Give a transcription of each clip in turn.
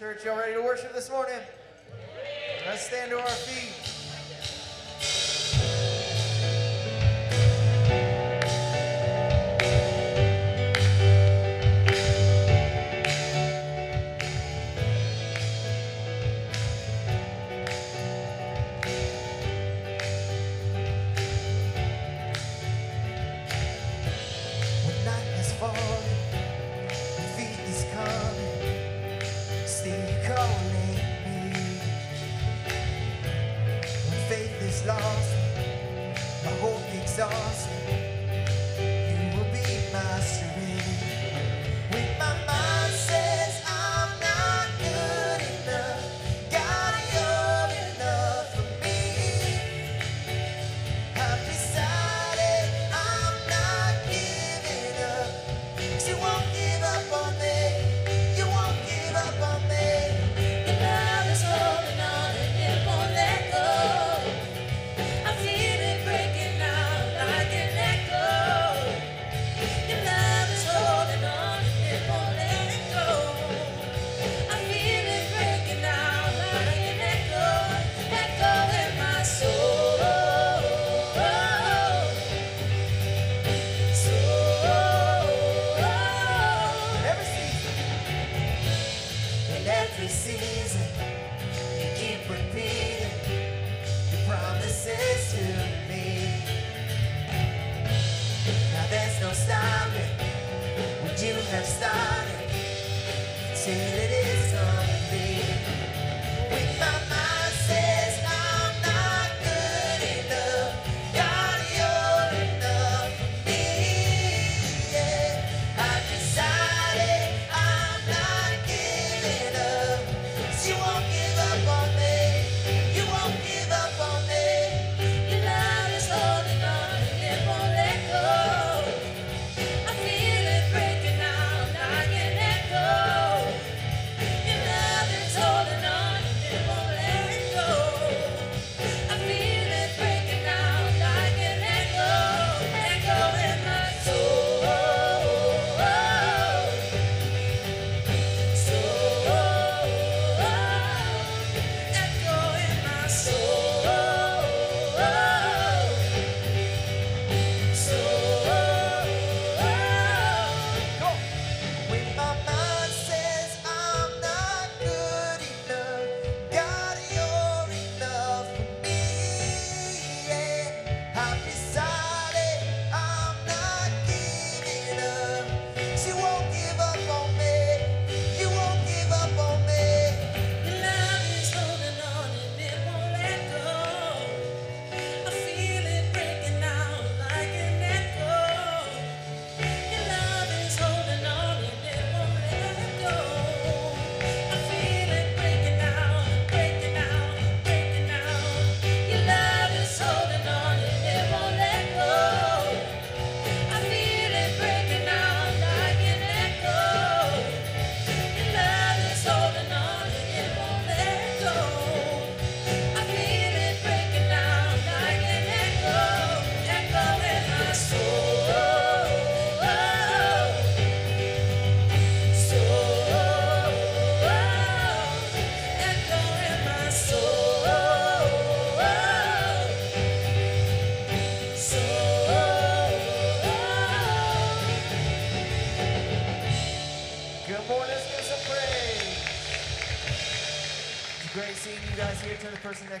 Church, y'all ready to worship this morning? Let's stand to our feet.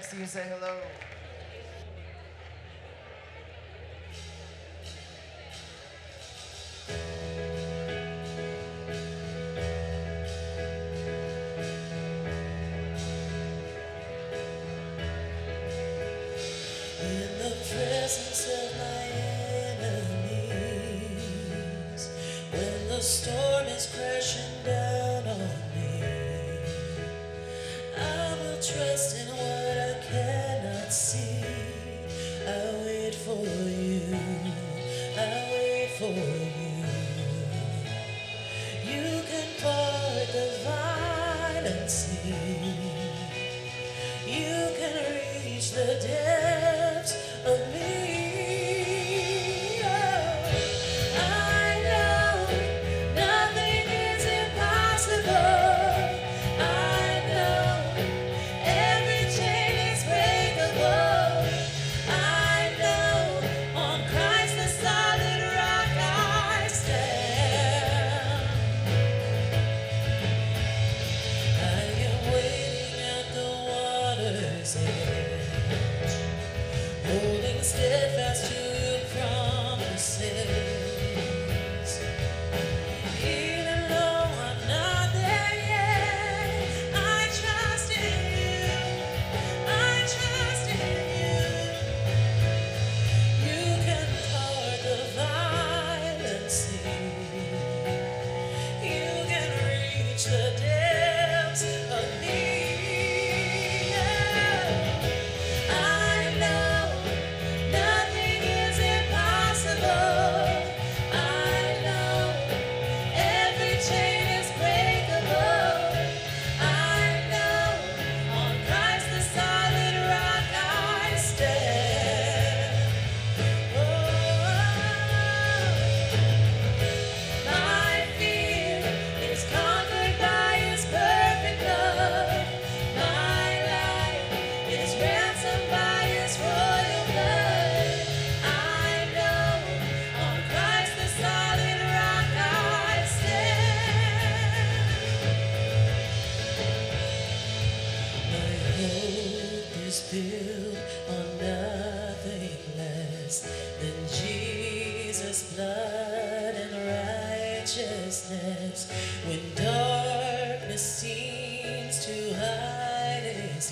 next to you say hello. In the presence of my enemies, when the storm is crashing down on me, I will trust in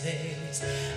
hide His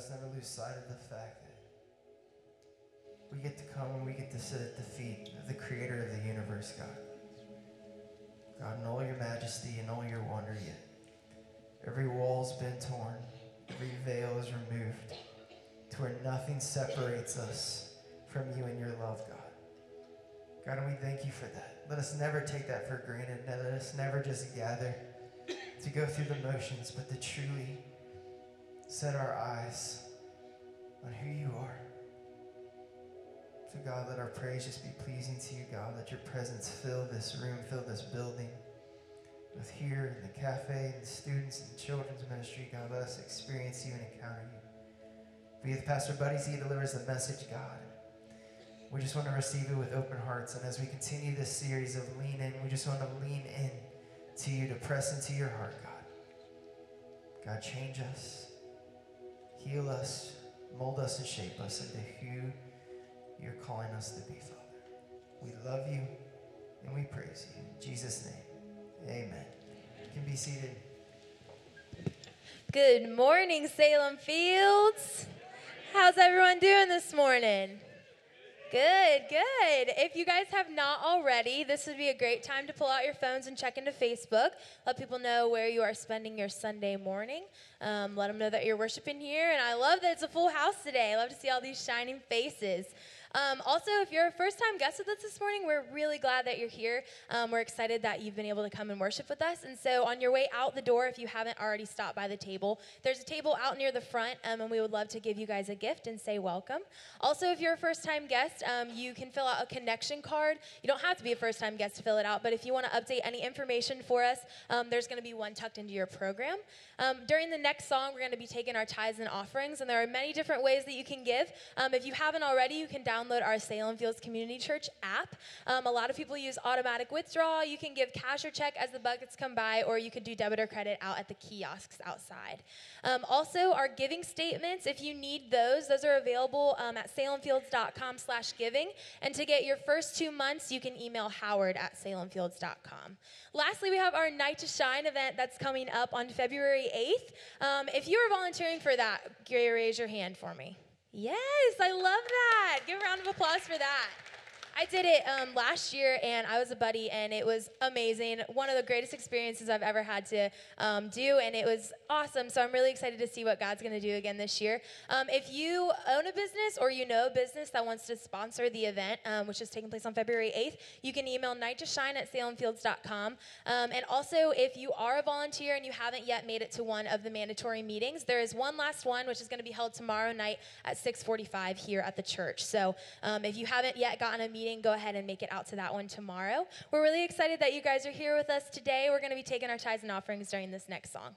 us never lose sight of the fact that we get to come and we get to sit at the feet of the creator of the universe, God. God, in all your majesty and all your wonder yet. Every wall's been torn, every veil is removed, to where nothing separates us from you and your love, God. God, and we thank you for that. Let us never take that for granted. Let us never just gather to go through the motions, but to truly set our eyes on who you are. So, God, let our praise just be pleasing to you, God. Let your presence fill this room, fill this building. With here in the cafe, and the students and the children's ministry, God, let us experience you and encounter you. Be with Pastor Buddy as he delivers the message, God. We just want to receive it with open hearts. And as we continue this series of lean in, we just want to lean in to you, to press into your heart, God. God, change us, heal us, mold us, and shape us into who you're calling us to be, Father. We love you and we praise you. In Jesus' name, amen. You can be seated. Good morning, Salem Fields. How's everyone doing this morning? Good, good. If you guys have not already, this would be a great time to pull out your phones and check into Facebook. Let people know where you are spending your Sunday morning. Um, let them know that you're worshiping here. And I love that it's a full house today. I love to see all these shining faces. Um, also, if you're a first time guest with us this morning, we're really glad that you're here. Um, we're excited that you've been able to come and worship with us. And so, on your way out the door, if you haven't already stopped by the table, there's a table out near the front, um, and we would love to give you guys a gift and say welcome. Also, if you're a first time guest, um, you can fill out a connection card. You don't have to be a first time guest to fill it out, but if you want to update any information for us, um, there's going to be one tucked into your program. Um, during the next song, we're going to be taking our tithes and offerings, and there are many different ways that you can give. Um, if you haven't already, you can download our Salem Fields Community Church app. Um, a lot of people use automatic withdrawal. You can give cash or check as the buckets come by, or you could do debit or credit out at the kiosks outside. Um, also, our giving statements, if you need those, those are available um, at salemfields.com slash giving. And to get your first two months, you can email howard at salemfields.com. Lastly, we have our Night to Shine event that's coming up on February 8th. Um, if you are volunteering for that, raise your hand for me. Yes, I love that. Give a round of applause for that. I did it um, last year, and I was a buddy, and it was amazing. One of the greatest experiences I've ever had to um, do, and it was awesome. So I'm really excited to see what God's going to do again this year. Um, if you own a business or you know a business that wants to sponsor the event, um, which is taking place on February 8th, you can email night to shine at salemfields.com. Um, and also, if you are a volunteer and you haven't yet made it to one of the mandatory meetings, there is one last one, which is going to be held tomorrow night at 6:45 here at the church. So um, if you haven't yet gotten a meeting meeting, go ahead and make it out to that one tomorrow. We're really excited that you guys are here with us today. We're going to be taking our tithes and offerings during this next song.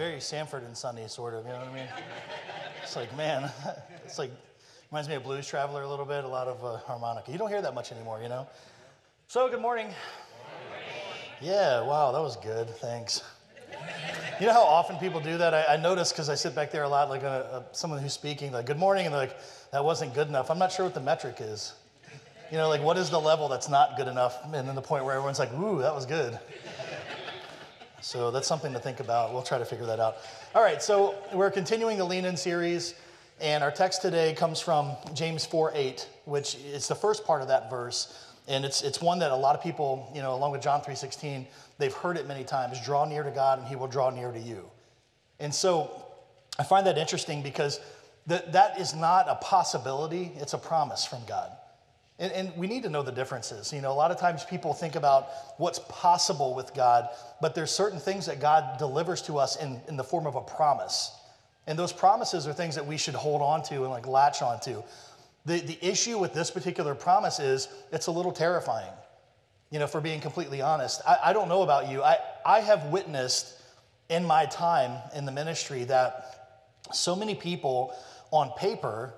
Very Sanford and Sunny, sort of. You know what I mean? It's like, man, it's like reminds me of Blues Traveler a little bit. A lot of uh, harmonica. You don't hear that much anymore, you know. So, good morning. Yeah, wow, that was good. Thanks. You know how often people do that? I, I notice because I sit back there a lot, like uh, uh, someone who's speaking, like, good morning, and they're like, that wasn't good enough. I'm not sure what the metric is. You know, like, what is the level that's not good enough? And then the point where everyone's like, ooh, that was good. So that's something to think about. We'll try to figure that out. All right, so we're continuing the Lean In series, and our text today comes from James 4 8, which is the first part of that verse. And it's, it's one that a lot of people, you know, along with John 3.16, they've heard it many times. Draw near to God and he will draw near to you. And so I find that interesting because that, that is not a possibility, it's a promise from God. And, and we need to know the differences. You know, a lot of times people think about what's possible with God, but there's certain things that God delivers to us in, in the form of a promise. And those promises are things that we should hold on to and like latch on to. The, the issue with this particular promise is it's a little terrifying, you know, for being completely honest. I, I don't know about you. I, I have witnessed in my time in the ministry that so many people on paper,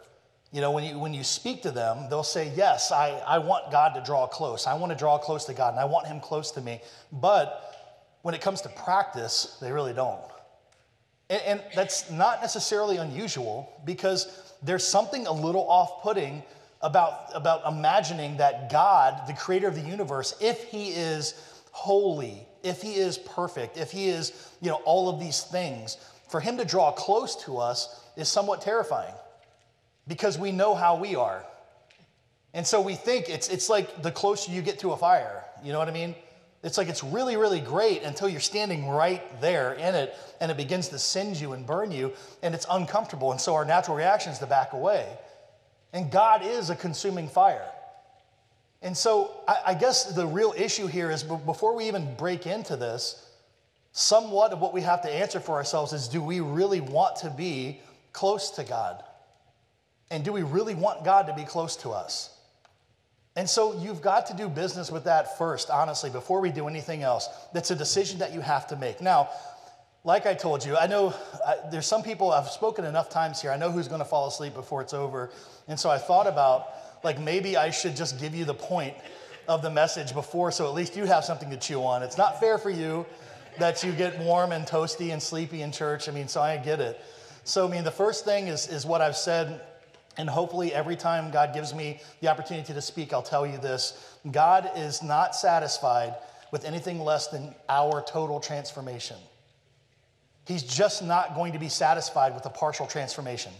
you know, when you, when you speak to them, they'll say, Yes, I, I want God to draw close. I want to draw close to God and I want Him close to me. But when it comes to practice, they really don't. And, and that's not necessarily unusual because there's something a little off putting about, about imagining that God, the creator of the universe, if He is holy, if He is perfect, if He is, you know, all of these things, for Him to draw close to us is somewhat terrifying because we know how we are. And so we think it's, it's like the closer you get to a fire. You know what I mean? It's like it's really, really great until you're standing right there in it and it begins to singe you and burn you and it's uncomfortable. And so our natural reaction is to back away. And God is a consuming fire. And so I, I guess the real issue here is before we even break into this, somewhat of what we have to answer for ourselves is do we really want to be close to God? And do we really want God to be close to us? And so you've got to do business with that first, honestly, before we do anything else. That's a decision that you have to make. Now, like I told you, I know I, there's some people, I've spoken enough times here, I know who's going to fall asleep before it's over. And so I thought about, like, maybe I should just give you the point of the message before so at least you have something to chew on. It's not fair for you that you get warm and toasty and sleepy in church. I mean, so I get it. So, I mean, the first thing is, is what I've said and hopefully, every time God gives me the opportunity to speak, I'll tell you this God is not satisfied with anything less than our total transformation. He's just not going to be satisfied with a partial transformation.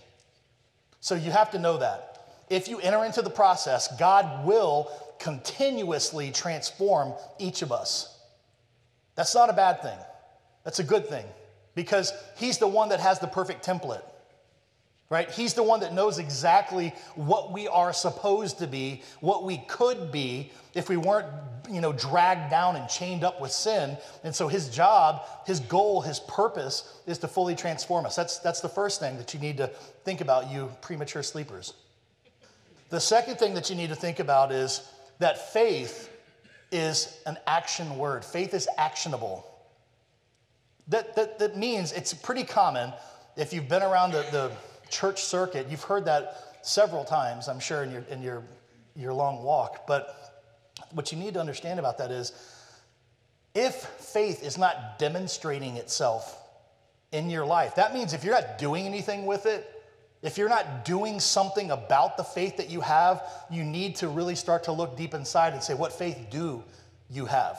So you have to know that. if you enter into the process, God will continuously transform each of us. That's not a bad thing. That's a good thing because He's the one that has the perfect template right? He's the one that knows exactly what we are supposed to be, what we could be if we weren't, you know, dragged down and chained up with sin. And so his job, his goal, his purpose is to fully transform us. That's, that's the first thing that you need to think about, you premature sleepers. The second thing that you need to think about is that faith is an action word. Faith is actionable. That, that, that means it's pretty common if you've been around the, the church circuit. You've heard that several times, I'm sure, in your, in your, your long walk. But what you need to understand about that is if faith is not demonstrating itself in your life, that means if you're not doing anything with it, if you're not doing something about the faith that you have, you need to really start to look deep inside and say, what faith do you have?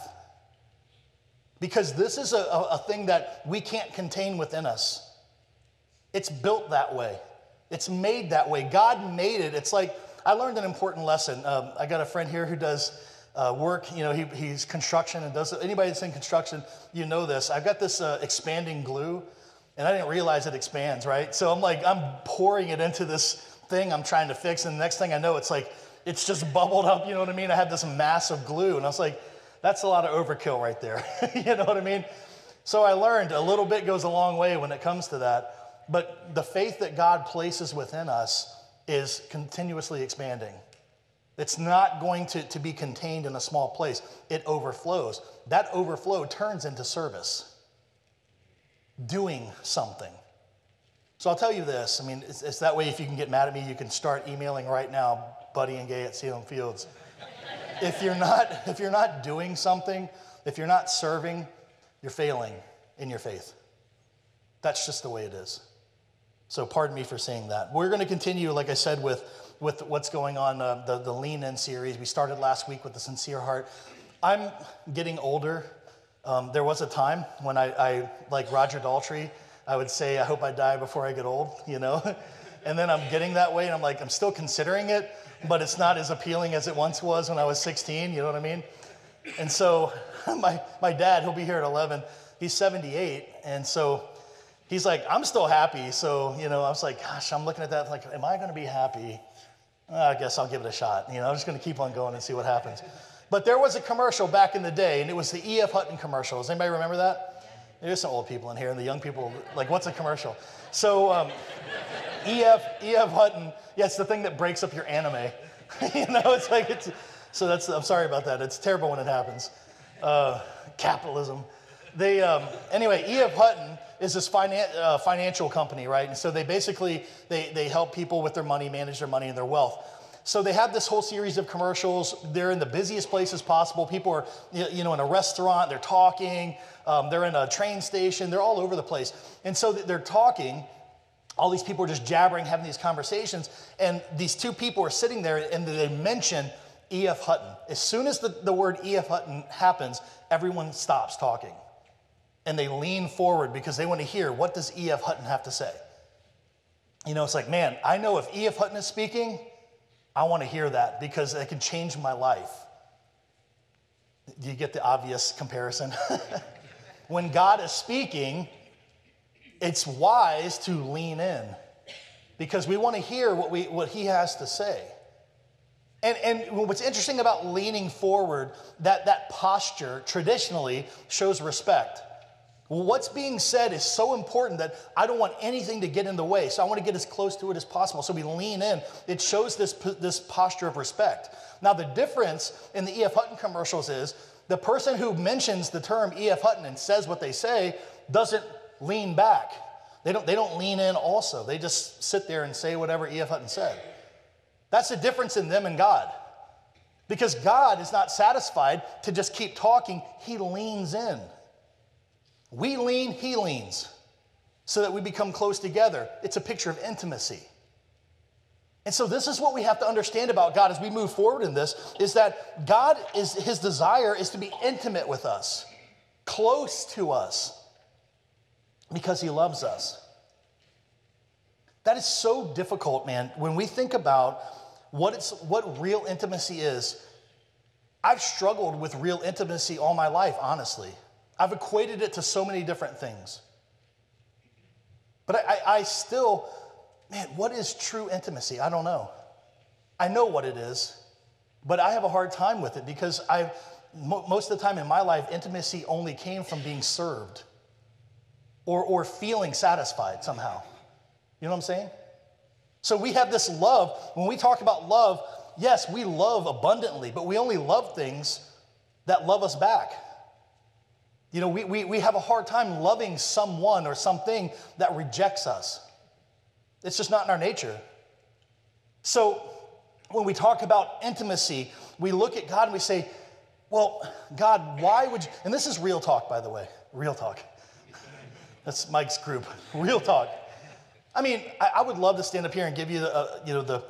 Because this is a, a, thing that we can't contain within us. It's built that way. It's made that way. God made it. It's like I learned an important lesson. Um, I got a friend here who does uh, work. You know, he, he's construction and does anybody that's in construction, you know this. I've got this uh, expanding glue, and I didn't realize it expands. Right, so I'm like I'm pouring it into this thing I'm trying to fix, and the next thing I know, it's like it's just bubbled up. You know what I mean? I had this mass of glue, and I was like, that's a lot of overkill right there. you know what I mean? So I learned a little bit goes a long way when it comes to that. But the faith that God places within us is continuously expanding. It's not going to, to be contained in a small place, it overflows. That overflow turns into service, doing something. So I'll tell you this I mean, it's, it's that way if you can get mad at me, you can start emailing right now, buddy and gay at Salem Fields. if, you're not, if you're not doing something, if you're not serving, you're failing in your faith. That's just the way it is. So pardon me for saying that. We're going to continue, like I said, with, with what's going on, uh, the, the Lean In series. We started last week with the Sincere Heart. I'm getting older. Um, there was a time when I, I, like Roger Daltrey, I would say, I hope I die before I get old, you know? and then I'm getting that way, and I'm like, I'm still considering it, but it's not as appealing as it once was when I was 16, you know what I mean? And so my, my dad, he'll be here at 11, he's 78, and so he's like, I'm still happy. So, you know, I was like, gosh, I'm looking at that, like, am I going to be happy? I guess I'll give it a shot. You know, I'm just going to keep on going and see what happens. But there was a commercial back in the day, and it was the E.F. Hutton commercial. Does anybody remember that? There's some old people in here, and the young people, like, what's a commercial? So, um, E.F. E.F. Hutton, yeah, it's the thing that breaks up your anime. you know, it's like, it's, so that's, I'm sorry about that. It's terrible when it happens. Uh, capitalism. They, um, anyway, E.F. Hutton is this finan- uh, financial company, right? And so they basically, they, they help people with their money, manage their money and their wealth. So they have this whole series of commercials. They're in the busiest places possible. People are, you know, in a restaurant, they're talking. Um, they're in a train station. They're all over the place. And so they're talking. All these people are just jabbering, having these conversations. And these two people are sitting there and they mention E.F. Hutton. As soon as the, the word E.F. Hutton happens, everyone stops talking and they lean forward because they want to hear what does E.F. Hutton have to say. You know, it's like, man, I know if E.F. Hutton is speaking, I want to hear that because it can change my life. Do you get the obvious comparison? when God is speaking, it's wise to lean in because we want to hear what, we, what he has to say. And, and what's interesting about leaning forward, that, that posture traditionally shows respect. What's being said is so important that I don't want anything to get in the way. So I want to get as close to it as possible. So we lean in. It shows this, this posture of respect. Now, the difference in the E.F. Hutton commercials is the person who mentions the term E.F. Hutton and says what they say doesn't lean back. They don't, they don't lean in also. They just sit there and say whatever E.F. Hutton said. That's the difference in them and God. Because God is not satisfied to just keep talking, He leans in. We lean, he leans, so that we become close together. It's a picture of intimacy. And so this is what we have to understand about God as we move forward in this is that God is his desire is to be intimate with us, close to us because he loves us. That is so difficult, man. When we think about what, it's, what real intimacy is, I've struggled with real intimacy all my life, honestly. I've equated it to so many different things. But I, I, I still, man, what is true intimacy? I don't know. I know what it is, but I have a hard time with it because I, mo- most of the time in my life, intimacy only came from being served or, or feeling satisfied somehow. You know what I'm saying? So we have this love. When we talk about love, yes, we love abundantly, but we only love things that love us back. You know, we, we, we have a hard time loving someone or something that rejects us. It's just not in our nature. So when we talk about intimacy, we look at God and we say, Well, God, why would you? And this is real talk, by the way. Real talk. That's Mike's group. Real talk. I mean, I, I would love to stand up here and give you the, uh, you know, the,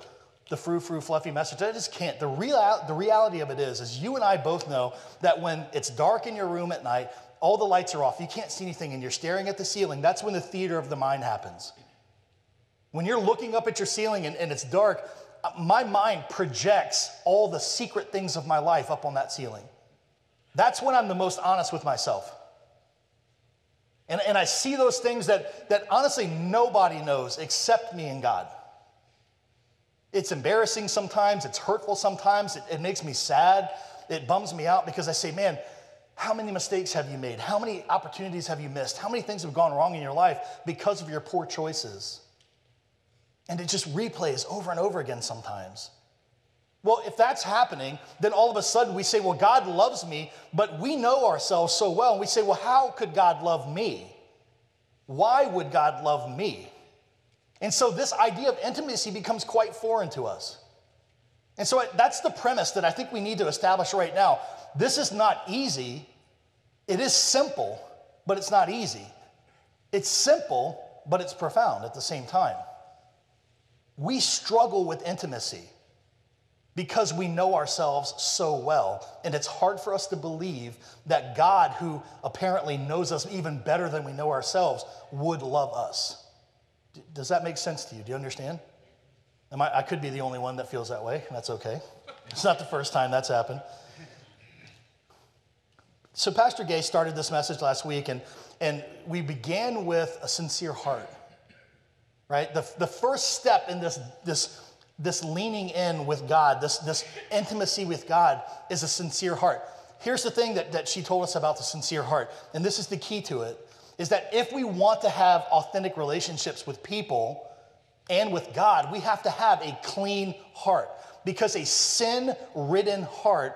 the frou frou fluffy message. I just can't. The, real, the reality of it is, is you and I both know that when it's dark in your room at night, all the lights are off, you can't see anything, and you're staring at the ceiling, that's when the theater of the mind happens. When you're looking up at your ceiling and, and it's dark, uh, my mind projects all the secret things of my life up on that ceiling. That's when I'm the most honest with myself. And, and I see those things that, that honestly nobody knows except me and God. It's embarrassing sometimes, it's hurtful sometimes, it, it makes me sad, it bums me out because I say, man, how many mistakes have you made? How many opportunities have you missed? How many things have gone wrong in your life because of your poor choices? And it just replays over and over again sometimes. Well, if that's happening, then all of a sudden we say, well, God loves me, but we know ourselves so well. And we say, well, how could God love me? Why would God love me? And so this idea of intimacy becomes quite foreign to us. And so that's the premise that I think we need to establish right now. This is not easy. It is simple, but it's not easy. It's simple, but it's profound at the same time. We struggle with intimacy because we know ourselves so well. And it's hard for us to believe that God, who apparently knows us even better than we know ourselves, would love us. Does that make sense to you? Do you understand? I, I could be the only one that feels that way. That's okay. It's not the first time that's happened. So, Pastor Gay started this message last week, and, and we began with a sincere heart, right? The, the first step in this, this this leaning in with God, this, this intimacy with God, is a sincere heart. Here's the thing that, that she told us about the sincere heart, and this is the key to it is that if we want to have authentic relationships with people and with God, we have to have a clean heart because a sin ridden heart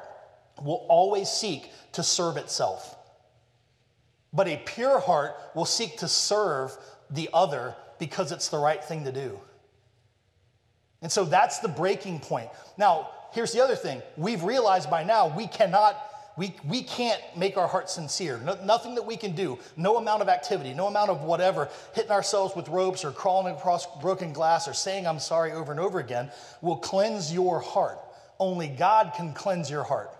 will always seek to serve itself. But a pure heart will seek to serve the other because it's the right thing to do. And so that's the breaking point. Now, here's the other thing. We've realized by now we cannot we, we can't make our hearts sincere. No, nothing that we can do, no amount of activity, no amount of whatever, hitting ourselves with ropes or crawling across broken glass or saying I'm sorry over and over again will cleanse your heart. Only God can cleanse your heart.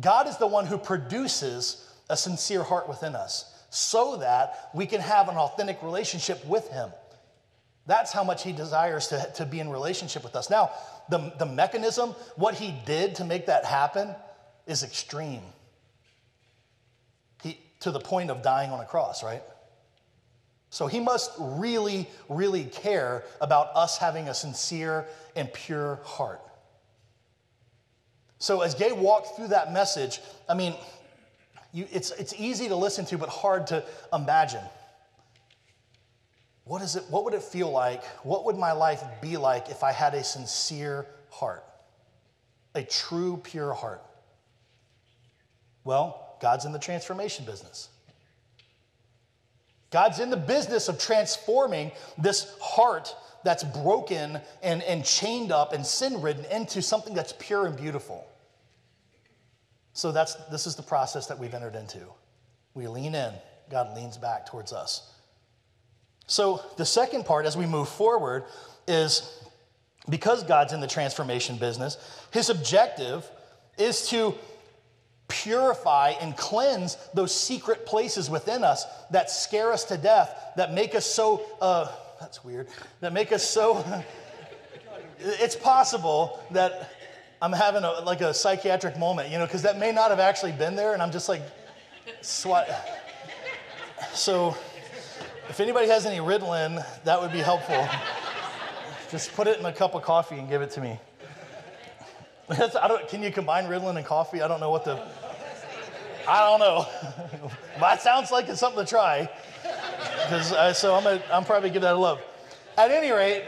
God is the one who produces a sincere heart within us so that we can have an authentic relationship with Him. That's how much he desires to, to be in relationship with us. Now, the, the mechanism, what he did to make that happen, is extreme. He, to the point of dying on a cross, right? So he must really, really care about us having a sincere and pure heart. So as Gay walked through that message, I mean, you, it's, it's easy to listen to, but hard to imagine. What, is it, what would it feel like? What would my life be like if I had a sincere heart? A true, pure heart? Well, God's in the transformation business. God's in the business of transforming this heart that's broken and, and chained up and sin ridden into something that's pure and beautiful. So that's this is the process that we've entered into. We lean in, God leans back towards us. So, the second part as we move forward is because God's in the transformation business, his objective is to purify and cleanse those secret places within us that scare us to death, that make us so, uh, that's weird, that make us so, it's possible that I'm having a, like a psychiatric moment, you know, because that may not have actually been there, and I'm just like, swat. So, if anybody has any Ritalin, that would be helpful. just put it in a cup of coffee and give it to me. Can you combine Ritalin and coffee? I don't know what the. I don't know. that sounds like it's something to try. Because so I'm gonna, I'm probably give that a love. At any rate,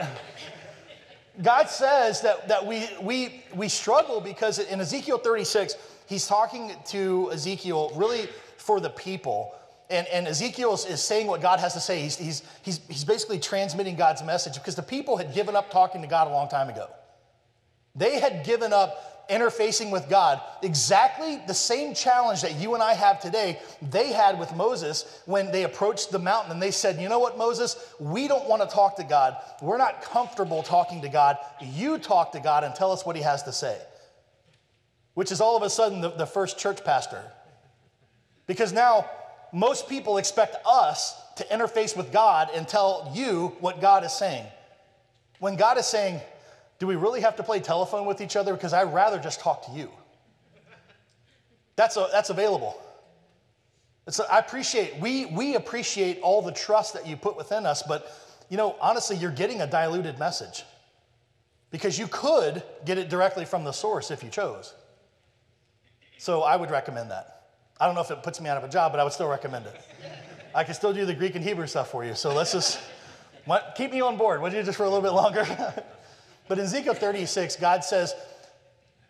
God says that, that we, we, we struggle because in Ezekiel 36, he's talking to Ezekiel really for the people. And, and Ezekiel is, saying what God has to say. He's, he's, he's, he's basically transmitting God's message because the people had given up talking to God a long time ago. They had given up interfacing with God. Exactly the same challenge that you and I have today, they had with Moses when they approached the mountain and they said, You know what, Moses? We don't want to talk to God. We're not comfortable talking to God. You talk to God and tell us what he has to say. Which is all of a sudden the, the first church pastor. Because now most people expect us to interface with God and tell you what God is saying. When God is saying, do we really have to play telephone with each other? Because I'd rather just talk to you. That's, a, that's available. I appreciate, we, we appreciate all the trust that you put within us, but you know, honestly, you're getting a diluted message. Because you could get it directly from the source if you chose. So I would recommend that. I don't know if it puts me out of a job, but I would still recommend it. I can still do the Greek and Hebrew stuff for you. So let's just keep me on board, would you, just for a little bit longer? But in Ezekiel 36, God says,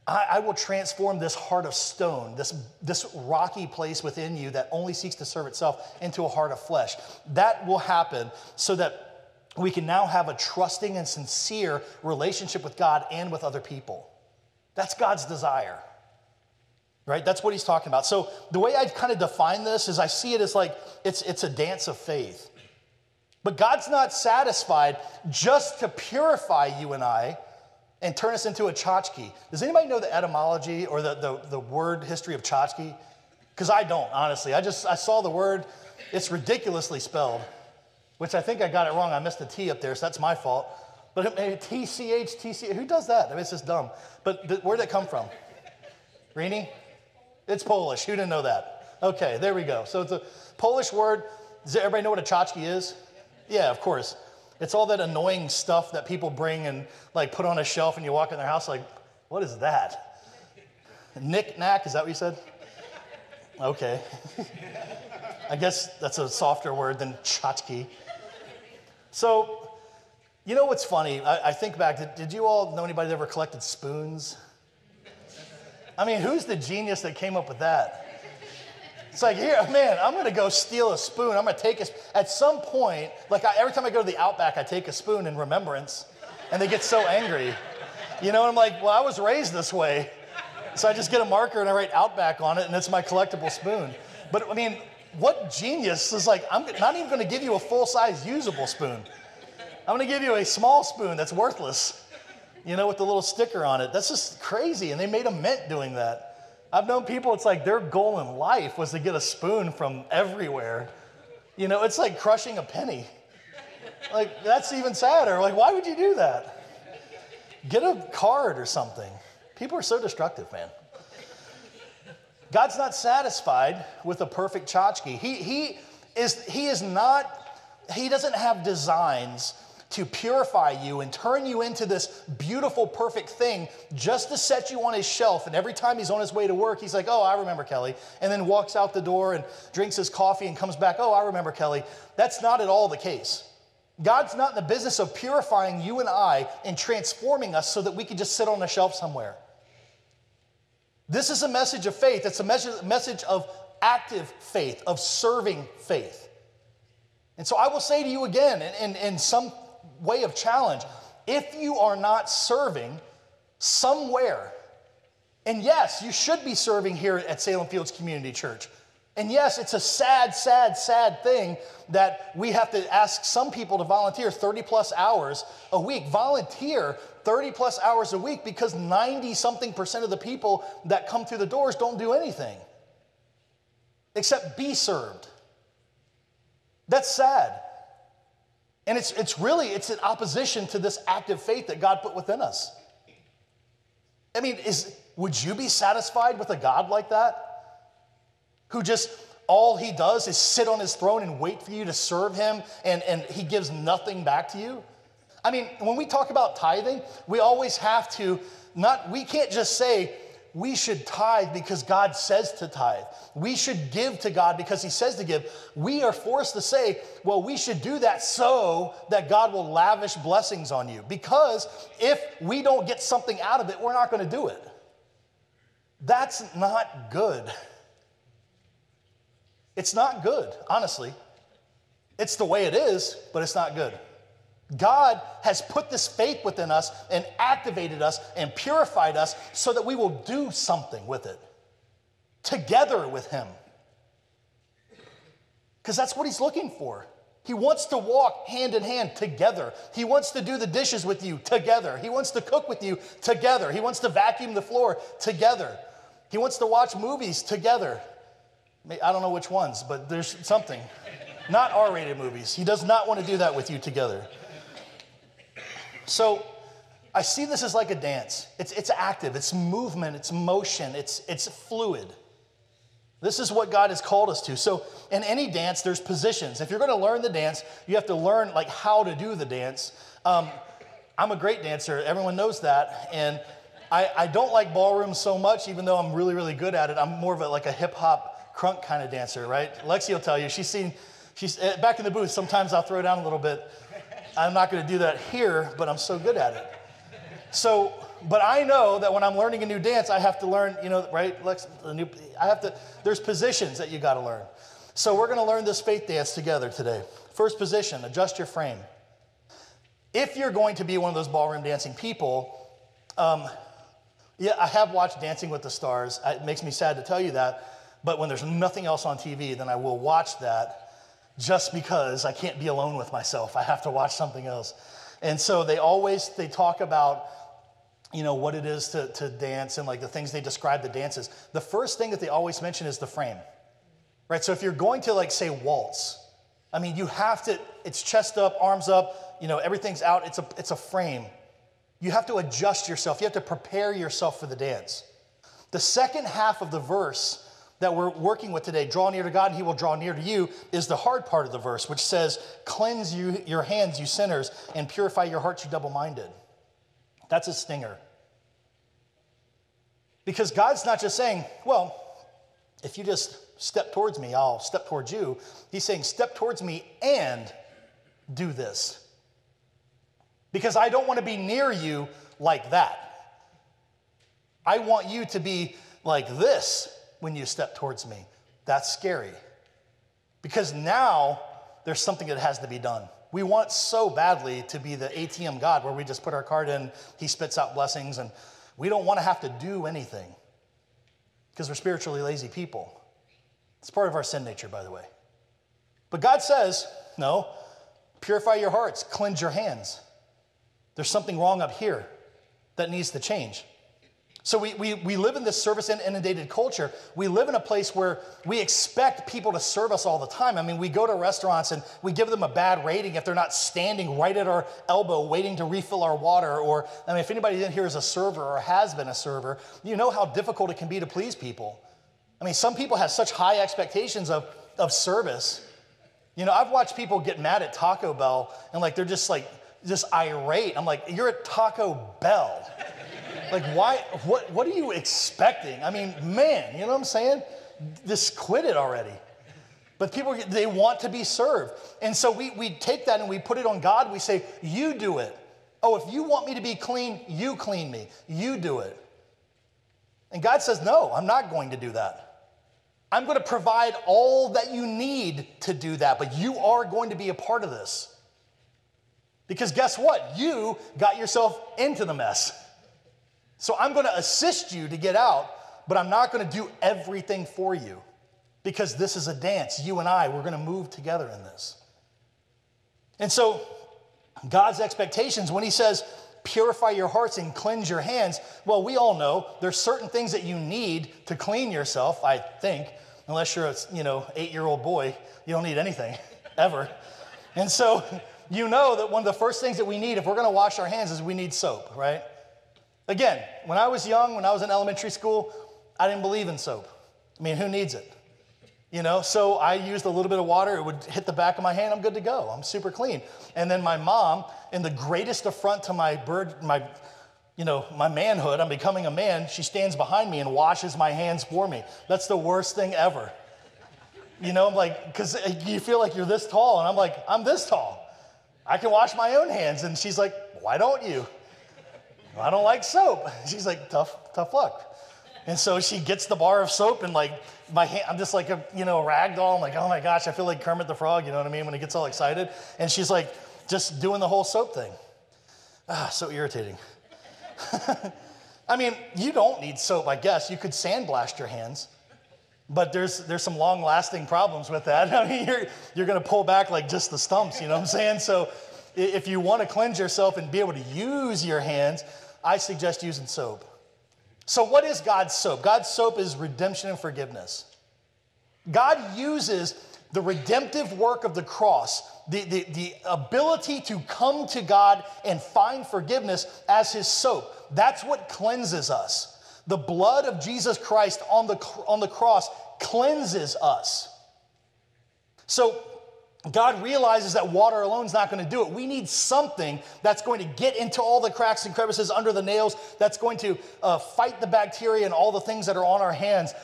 I, I, will transform this heart of stone, this, this rocky place within you that only seeks to serve itself, into a heart of flesh. That will happen so that we can now have a trusting and sincere relationship with God and with other people. That's God's desire. Right? That's what he's talking about. So the way I kind of define this is I see it as like it's, it's a dance of faith. But God's not satisfied just to purify you and I and turn us into a tchotchke. Does anybody know the etymology or the, the, the word history of tchotchke? Because I don't, honestly. I just I saw the word, it's ridiculously spelled, which I think I got it wrong. I missed a T up there, so that's my fault. But maybe TCH, TC, who does that? I mean, it's just dumb. But where'd that come from? Rini? It's Polish. Who didn't know that? Okay, there we go. So it's a Polish word. Does everybody know what a tchotchke is? Yeah, of course. It's all that annoying stuff that people bring and like put on a shelf and you walk in their house like, what is that? Knick knack, is that what you said? Okay. I guess that's a softer word than tchotchke. So, you know what's funny? I, I think back, did, did you all know anybody that ever collected spoons? I mean, who's the genius that came up with that? It's like, here, man, I'm gonna go steal a spoon. I'm gonna take a, at some point, like I, every time I go to the Outback, I take a spoon in remembrance, and they get so angry. You know, I'm like, well, I was raised this way. So I just get a marker and I write Outback on it, and it's my collectible spoon. But I mean, what genius is like, I'm not even gonna give you a full size usable spoon. I'm gonna give you a small spoon that's worthless, you know, with the little sticker on it. That's just crazy. And they made a mint doing that. I've known people, it's like their goal in life was to get a spoon from everywhere. You know, it's like crushing a penny. Like, that's even sadder. Like, why would you do that? Get a card or something. People are so destructive, man. God's not satisfied with a perfect tchotchke. He, he, is, he is not, he doesn't have designs to purify you and turn you into this beautiful, perfect thing just to set you on his shelf. And every time he's on his way to work, he's like, Oh, I remember Kelly. And then walks out the door and drinks his coffee and comes back, Oh, I remember Kelly. That's not at all the case. God's not in the business of purifying you and I and transforming us so that we can just sit on a shelf somewhere. This is a message of faith. It's a message of active faith, of serving faith. And so I will say to you again, and, in, in some way of challenge. If you are not serving somewhere, and yes, you should be serving here at Salem Fields Community Church. And yes, it's a sad, sad, sad thing that we have to ask some people to volunteer 30 plus hours a week. Volunteer 30 plus hours a week because 90 something percent of the people that come through the doors don't do anything except be served. That's sad. And it's, it's really, it's in opposition to this active faith that God put within us. I mean, is, would you be satisfied with a God like that? Who just, all he does is sit on his throne and wait for you to serve him and, and he gives nothing back to you? I mean, when we talk about tithing, we always have to not, we can't just say, we should tithe because God says to tithe. We should give to God because He says to give. We are forced to say, well, we should do that so that God will lavish blessings on you. Because if we don't get something out of it, we're not going to do it. That's not good. It's not good, honestly. It's the way it is, but it's not good. God has put this faith within us and activated us and purified us so that we will do something with it together with Him. Because that's what He's looking for. He wants to walk hand in hand together. He wants to do the dishes with you together. He wants to cook with you together. He wants to vacuum the floor together. He wants to watch movies together. I don't know which ones, but there's something. Not R rated movies. He does not want to do that with you together. So I see this as like a dance. It's, it's active, it's movement, it's motion, it's, it's fluid. This is what God has called us to. So in any dance, there's positions. If you're going to learn the dance, you have to learn like how to do the dance. Um, I'm a great dancer. Everyone knows that. And I, I don't like ballroom so much, even though I'm really, really good at it. I'm more of a, like a hip hop crunk kind of dancer, right? Lexi will tell you. She's seen, she's eh, back in the booth. Sometimes I'll throw down a little bit. I'm not going to do that here, but I'm so good at it. So, but I know that when I'm learning a new dance, I have to learn, you know, right? Lex, the new, I have to, there's positions that you got to learn. So we're going to learn this faith dance together today. First position, adjust your frame. If you're going to be one of those ballroom dancing people, um, yeah, I have watched Dancing with the Stars. It makes me sad to tell you that. But when there's nothing else on TV, then I will watch that just because I can't be alone with myself. I have to watch something else. And so they always they talk about you know what it is to, to dance and like the things they describe the dances. The first thing that they always mention is the frame. Right? So if you're going to like say waltz, I mean you have to, it's chest up, arms up, you know, everything's out, it's a it's a frame. You have to adjust yourself, you have to prepare yourself for the dance. The second half of the verse that we're working with today, draw near to God and he will draw near to you, is the hard part of the verse, which says, Cleanse you, your hands, you sinners, and purify your hearts, you double minded. That's a stinger. Because God's not just saying, Well, if you just step towards me, I'll step towards you. He's saying, Step towards me and do this. Because I don't want to be near you like that. I want you to be like this when you step towards me. That's scary. Because now there's something that has to be done. We want so badly to be the ATM God where we just put our card in, He spits out blessings, and we don't want to have to do anything because we're spiritually lazy people. It's part of our sin nature, by the way. But God says, no, purify your hearts, cleanse your hands. There's something wrong up here that needs to change. So we, we, we live in this service inundated culture. We live in a place where we expect people to serve us all the time. I mean, we go to restaurants and we give them a bad rating if they're not standing right at our elbow waiting to refill our water. Or, I mean, if anybody in here is a server or has been a server, you know how difficult it can be to please people. I mean, some people have such high expectations of, of service. You know, I've watched people get mad at Taco Bell and like they're just like, just irate. I'm like, you're at Taco Bell. Like, why? What, what are you expecting? I mean, man, you know what I'm saying? Just quit it already. But people, they want to be served. And so we, we take that and we put it on God. We say, You do it. Oh, if you want me to be clean, you clean me. You do it. And God says, No, I'm not going to do that. I'm going to provide all that you need to do that, but you are going to be a part of this. Because guess what? You got yourself into the mess. So I'm going to assist you to get out, but I'm not going to do everything for you because this is a dance. You and I, we're going to move together in this. And so, God's expectations, when He says, purify your hearts and cleanse your hands, well, we all know there's certain things that you need to clean yourself, I think, unless you're a you know, eight year old boy, you don't need anything ever. And so, you know that one of the first things that we need if we're gonna wash our hands is we need soap, right? Again, when I was young, when I was in elementary school, I didn't believe in soap. I mean, who needs it? You know, so I used a little bit of water, it would hit the back of my hand, I'm good to go. I'm super clean. And then my mom, in the greatest affront to my bird, my you know, my manhood, I'm becoming a man, she stands behind me and washes my hands for me. That's the worst thing ever. You know, I'm like, because uh, you feel like you're this tall, and I'm like, I'm this tall. I can wash my own hands. And she's like, why don't you? I don't like soap. She's like, tough, tough luck. And so she gets the bar of soap and like my hand, I'm just like a, you know, rag doll. I'm like, oh my gosh, I feel like Kermit the Frog, you know what I mean, when he gets all excited. And she's like, just doing the whole soap thing. Ah, so irritating. I mean, you don't need soap, I guess. You could sandblast your hands, but there's, there's some long lasting problems with that. I mean, you're, you're to pull back like just the stumps, you know what I'm saying? So if you want to cleanse yourself and be able to use your hands, I suggest using soap. So, what is God's soap? God's soap is redemption and forgiveness. God uses the redemptive work of the cross, the, the, the ability to come to God and find forgiveness as his soap. That's what cleanses us. The blood of Jesus Christ on the, on the cross cleanses us. So God realizes that water alone is not going to do it. We need something that's going to get into all the cracks and crevices under the nails, that's going to uh, fight the bacteria and all the things that are on our hands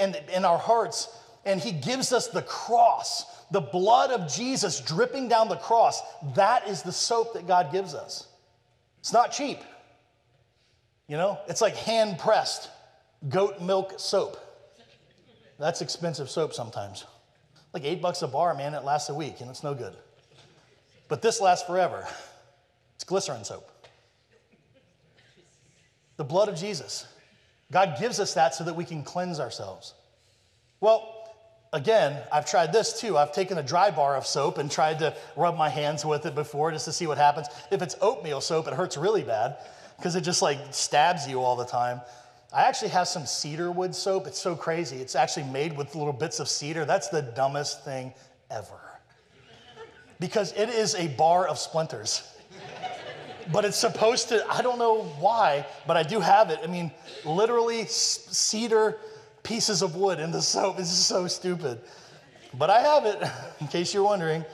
and in our hearts and he gives us the cross, the blood of Jesus dripping down the cross. That is the soap that God gives us. It's not cheap. You know, it's like hand pressed goat milk soap. That's expensive soap sometimes. Like eight bucks a bar, man, it lasts a week and it's no good. But this lasts forever. It's glycerin soap. The blood of Jesus. God gives us that so that we can cleanse ourselves. Well, again, I've tried this too. I've taken a dry bar of soap and tried to rub my hands with it before just to see what happens. If it's oatmeal soap, it hurts really bad because it just like stabs you all the time. I actually have some cedar wood soap. It's so crazy. It's actually made with little bits of cedar. That's the dumbest thing ever. Because it is a bar of splinters. But it's supposed to, I don't know why, but I do have it. I mean, literally cedar pieces of wood in the soap. This is so stupid. But I have it, in case you're wondering.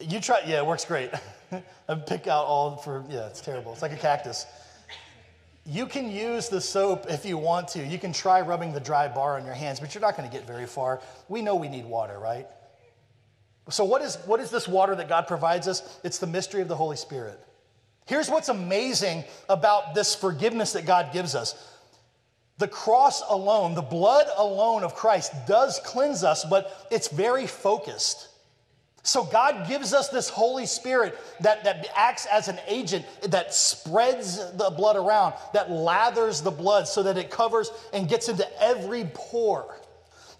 You try, yeah, it works great. I pick out all for, yeah, it's terrible. It's like a cactus. You can use the soap if you want to. You can try rubbing the dry bar on your hands, but you're not going to get very far. We know we need water, right? So, what is, what is this water that God provides us? It's the mystery of the Holy Spirit. Here's what's amazing about this forgiveness that God gives us the cross alone, the blood alone of Christ does cleanse us, but it's very focused. So God gives us this Holy Spirit that, that acts as an agent that spreads the blood around, that lathers the blood so that it covers and gets into every pore.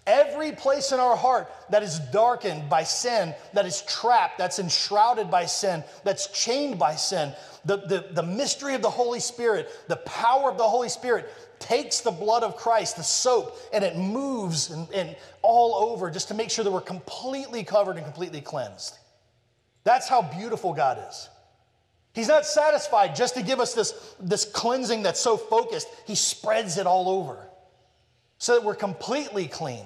Every place in our heart that is darkened by sin, that is trapped, that's enshrouded by sin, that's chained by sin, the, the, the mystery of the Holy Spirit, the power of the Holy Spirit takes the blood of Christ, the soap, and it moves and, and all over just to make sure that we're completely covered and completely cleansed. That's how beautiful God is. He's not satisfied just to give us this, this cleansing that's so focused, He spreads it all over so that we're completely clean.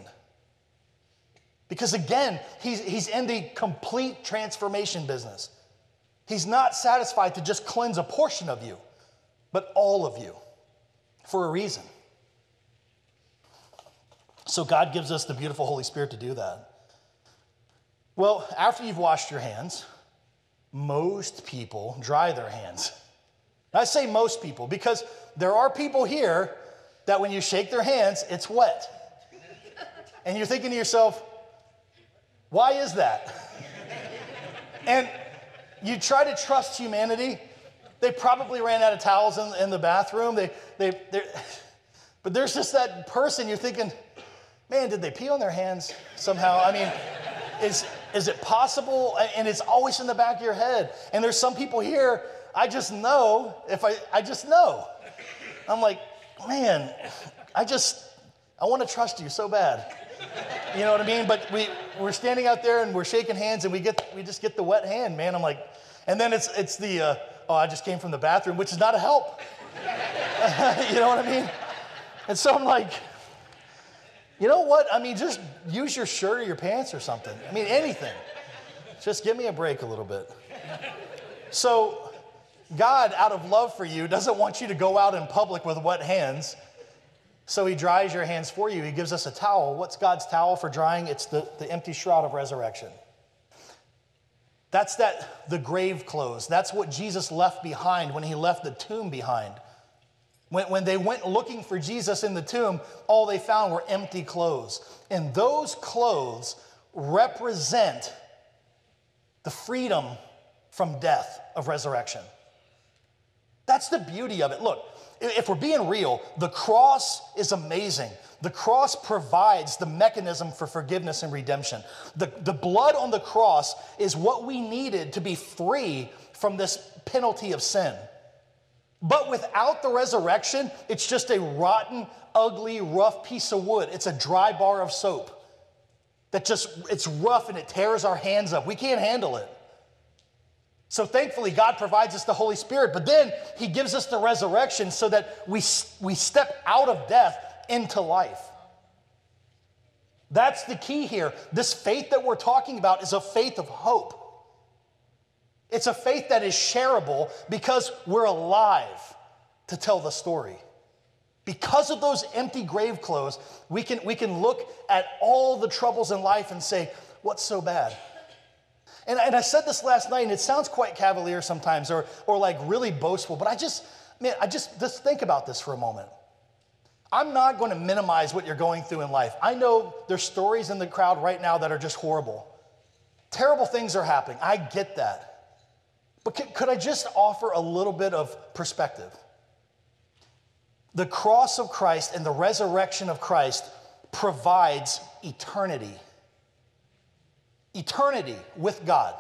Because again, he's, he's in the complete transformation business. He's not satisfied to just cleanse a portion of you, but all of you for a reason. So God gives us the beautiful Holy Spirit to do that. Well, after you've washed your hands, most people dry their hands. I say most people because there are people here that when you shake their hands, it's wet. And you're thinking to yourself, why is that? And you try to trust humanity, they probably ran out of towels in, in the bathroom. They, they, but there's just that person you're thinking, man, did they pee on their hands somehow? I mean, is, is it possible? And it's always in the back of your head. And there's some people here, I just know, if I, I just know. I'm like, man, I just, I want to trust you so bad. You know what I mean? But we, we're standing out there and we're shaking hands and we get we just get the wet hand, man. I'm like, and then it's it's the uh, oh I just came from the bathroom, which is not a help. you know what I mean? And so I'm like, you know what? I mean, just use your shirt or your pants or something. I mean, anything. Just give me a break a little bit. So, God, out of love for you, doesn't want you to go out in public with wet hands. So he dries your hands for you. He gives us a towel. What's God's towel for drying? It's the, the empty shroud of resurrection. That's that the grave clothes. That's what Jesus left behind when he left the tomb behind. When, when they went looking for Jesus in the tomb, all they found were empty clothes. And those clothes represent the freedom from death of resurrection. That's the beauty of it. Look, if we're being real, the cross is amazing. The cross provides the mechanism for forgiveness and redemption. The, the blood on the cross is what we needed to be free from this penalty of sin. But without the resurrection, it's just a rotten, ugly, rough piece of wood. It's a dry bar of soap that just, it's rough and it tears our hands up. We can't handle it. So thankfully, God provides us the Holy Spirit, but then He gives us the resurrection so that we, we step out of death into life. That's the key here. This faith that we're talking about is a faith of hope. It's a faith that is shareable because we're alive to tell the story. Because of those empty grave clothes, we can, we can look at all the troubles in life and say, What's so bad? And, and I said this last night, and it sounds quite cavalier sometimes or, or like really boastful, but I just, man, I just, just think about this for a moment. I'm not going to minimize what you're going through in life. I know there's stories in the crowd right now that are just horrible. Terrible things are happening. I get that. But could, I just offer a little bit of perspective? The cross of Christ and the resurrection of Christ provides eternity eternity with God,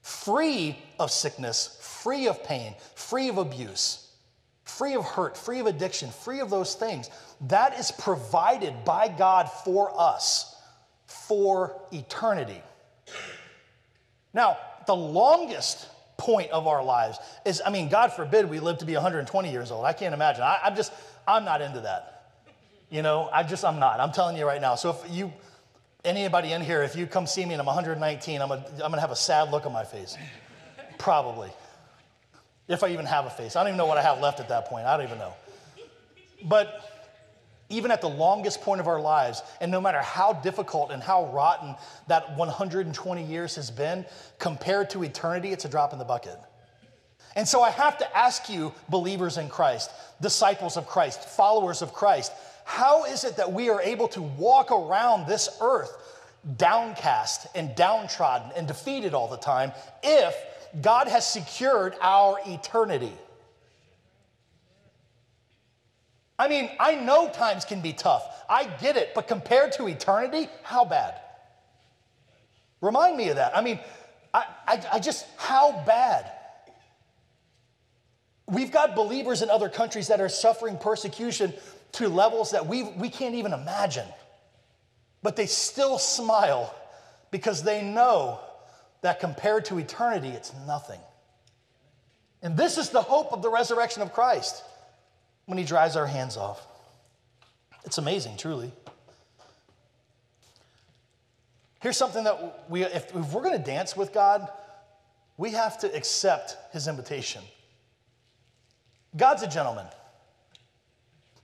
free of sickness, free of pain, free of abuse, free of hurt, free of addiction, free of those things. That is provided by God for us for eternity. Now, the longest point of our lives is, I mean, God forbid we live to be 120 years old. I can't imagine. I, am just, I'm not into that. You know, I just, I'm not. I'm telling you right now. So if you, Anybody in here, if you come see me and I'm 119, I'm gonna, I'm gonna have a sad look on my face. Probably. If I even have a face. I don't even know what I have left at that point. I don't even know. But even at the longest point of our lives, and no matter how difficult and how rotten that 120 years has been, compared to eternity, it's a drop in the bucket. And so I have to ask you, believers in Christ, disciples of Christ, followers of Christ, how is it that we are able to walk around this earth downcast and downtrodden and defeated all the time if God has secured our eternity? I mean, I know times can be tough. I get it, but compared to eternity, how bad? Remind me of that. I mean, I, I, I just, how bad? We've got believers in other countries that are suffering persecution to levels that we, we can't even imagine. But they still smile because they know that compared to eternity, it's nothing. And this is the hope of the resurrection of Christ when he dries our hands off. It's amazing, truly. Here's something that we, if, if we're going to dance with God, we have to accept his invitation. God's a gentleman.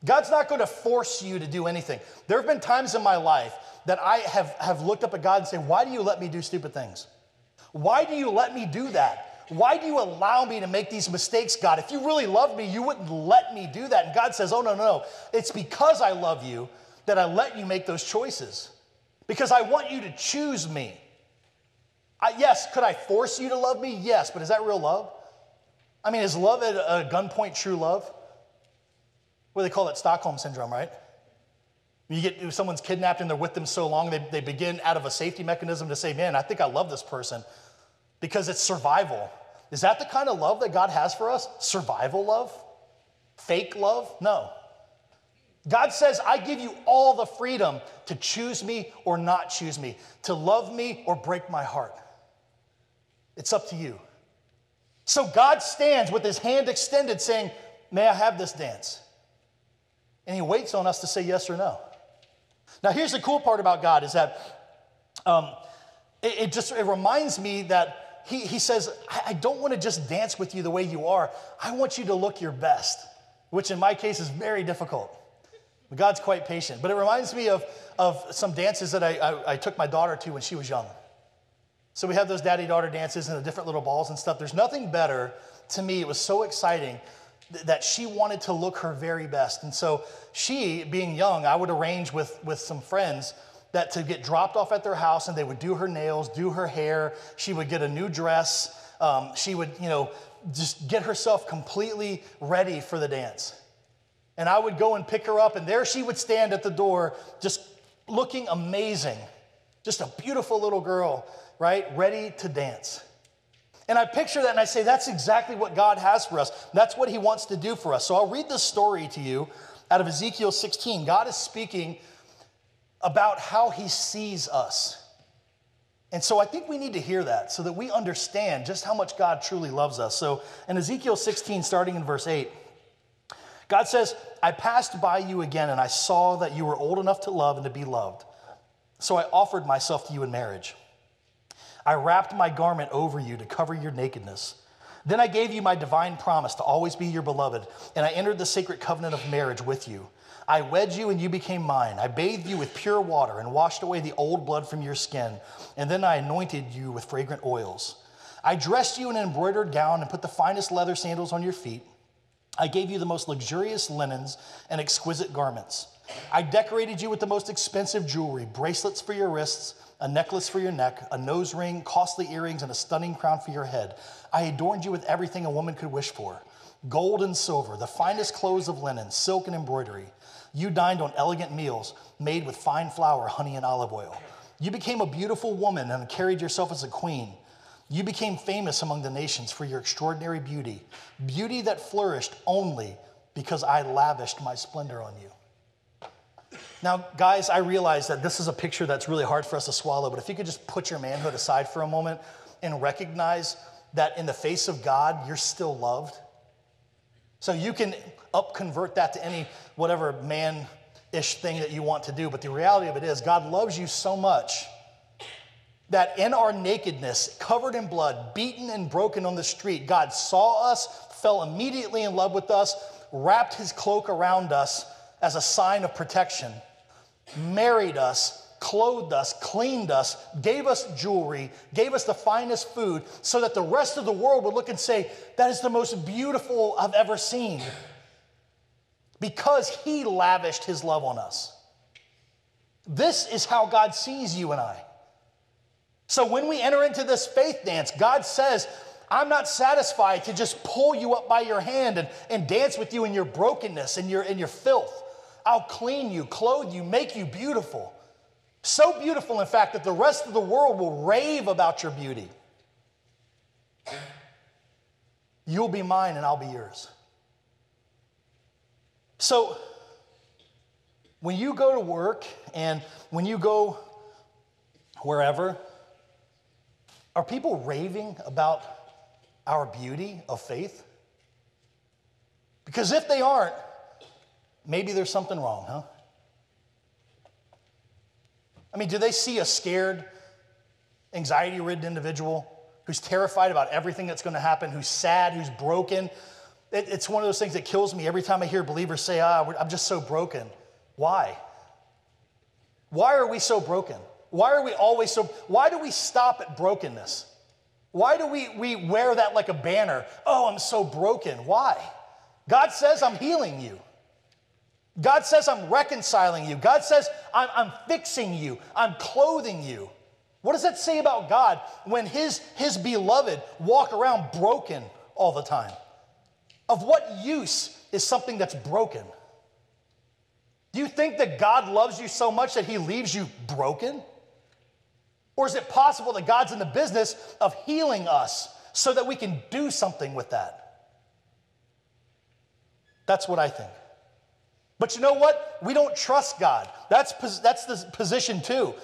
God's not going to force you to do anything. There have been times in my life that I have, have looked up at God and said, Why do you let me do stupid things? Why do you let me do that? Why do you allow me to make these mistakes, God? If you really love me, you wouldn't let me do that. And God says, Oh, no, no. No. It's because I love you that I let you make those choices. Because I want you to choose me. I, yes, could I force you to love me? Yes, but is that real love? I mean, is love at a gunpoint true love? What do they call it? Stockholm syndrome, right? You get someone's kidnapped and they're with them so long, they, they begin out of a safety mechanism to say, Man, I think I love this person because it's survival. Is that the kind of love that God has for us? Survival love? Fake love? No. God says, I give you all the freedom to choose me or not choose me, to love me or break my heart. It's up to you. So God stands with his hand extended, saying, May I have this dance? And he waits on us to say yes or no. Now, here's the cool part about God is that um, it, it just it reminds me that he, he says, I, don't want to just dance with you the way you are. I want you to look your best, which in my case is very difficult. But God's quite patient. But it reminds me of, of some dances that I, I, I took my daughter to when she was young. So we have those daddy daughter dances and the different little balls and stuff. There's nothing better to me. It was so exciting that she wanted to look her very best. And so she, being young, I would arrange with, with some friends that to get dropped off at their house and they would do her nails, do her hair. She would get a new dress. Um, she would, you know, just get herself completely ready for the dance. And I would go and pick her up, and there she would stand at the door, just looking amazing. Just a beautiful little girl, right? Ready to dance. And I picture that and I say, that's exactly what God has for us. That's what He wants to do for us. So I'll read this story to you out of Ezekiel 16. God is speaking about how He sees us. And so I think we need to hear that so that we understand just how much God truly loves us. So in Ezekiel 16, starting in verse 8, God says, I passed by you again and I saw that you were old enough to love and to be loved. So I offered myself to you in marriage. I wrapped my garment over you to cover your nakedness. Then I gave you my divine promise to always be your beloved, and I entered the sacred covenant of marriage with you. I wed you and you became mine. I bathed you with pure water and washed away the old blood from your skin, and then I anointed you with fragrant oils. I dressed you in an embroidered gown and put the finest leather sandals on your feet. I gave you the most luxurious linens and exquisite garments. I decorated you with the most expensive jewelry, bracelets for your wrists, a necklace for your neck, a nose ring, costly earrings, and a stunning crown for your head. I adorned you with everything a woman could wish for gold and silver, the finest clothes of linen, silk and embroidery. You dined on elegant meals made with fine flour, honey, and olive oil. You became a beautiful woman and carried yourself as a queen. You became famous among the nations for your extraordinary beauty, beauty that flourished only because I lavished my splendor on you. Now, guys, I realize that this is a picture that's really hard for us to swallow, but if you could just put your manhood aside for a moment and recognize that in the face of God, you're still loved. So you can up convert that to any whatever man ish thing that you want to do, but the reality of it is, God loves you so much that in our nakedness, covered in blood, beaten and broken on the street, God saw us, fell immediately in love with us, wrapped his cloak around us as a sign of protection, married us, clothed us, cleaned us, gave us jewelry, gave us the finest food, so that the rest of the world would look and say, That is the most beautiful I've ever seen. Because he lavished his love on us. This is how God sees you and I. So when we enter into this faith dance, God says, I'm not satisfied to just pull you up by your hand and, and dance with you in your brokenness and your, your filth. I'll clean you, clothe you, make you beautiful. So beautiful, in fact, that the rest of the world will rave about your beauty. You'll be mine and I'll be yours. So, when you go to work and when you go wherever, are people raving about our beauty of faith? Because if they aren't, maybe there's something wrong, huh? I mean, do they see a scared, anxiety ridden individual who's terrified about everything that's going to happen, who's sad, who's broken? It, it's one of those things that kills me every time I hear believers say, ah, I'm just so broken. Why? Why are we so broken? Why are we always so, why do we stop at brokenness? Why do we, we wear that like a banner? Oh, I'm so broken. Why? God says, I'm healing you. God says, I'm reconciling you. God says, I'm, I'm fixing you. I'm clothing you. What does that say about God when his, his beloved walk around broken all the time? Of what use is something that's broken? Do you think that God loves you so much that he leaves you broken? Or is it possible that God's in the business of healing us so that we can do something with that? That's what I think. But you know what? We don't trust God. That's, that's the position too.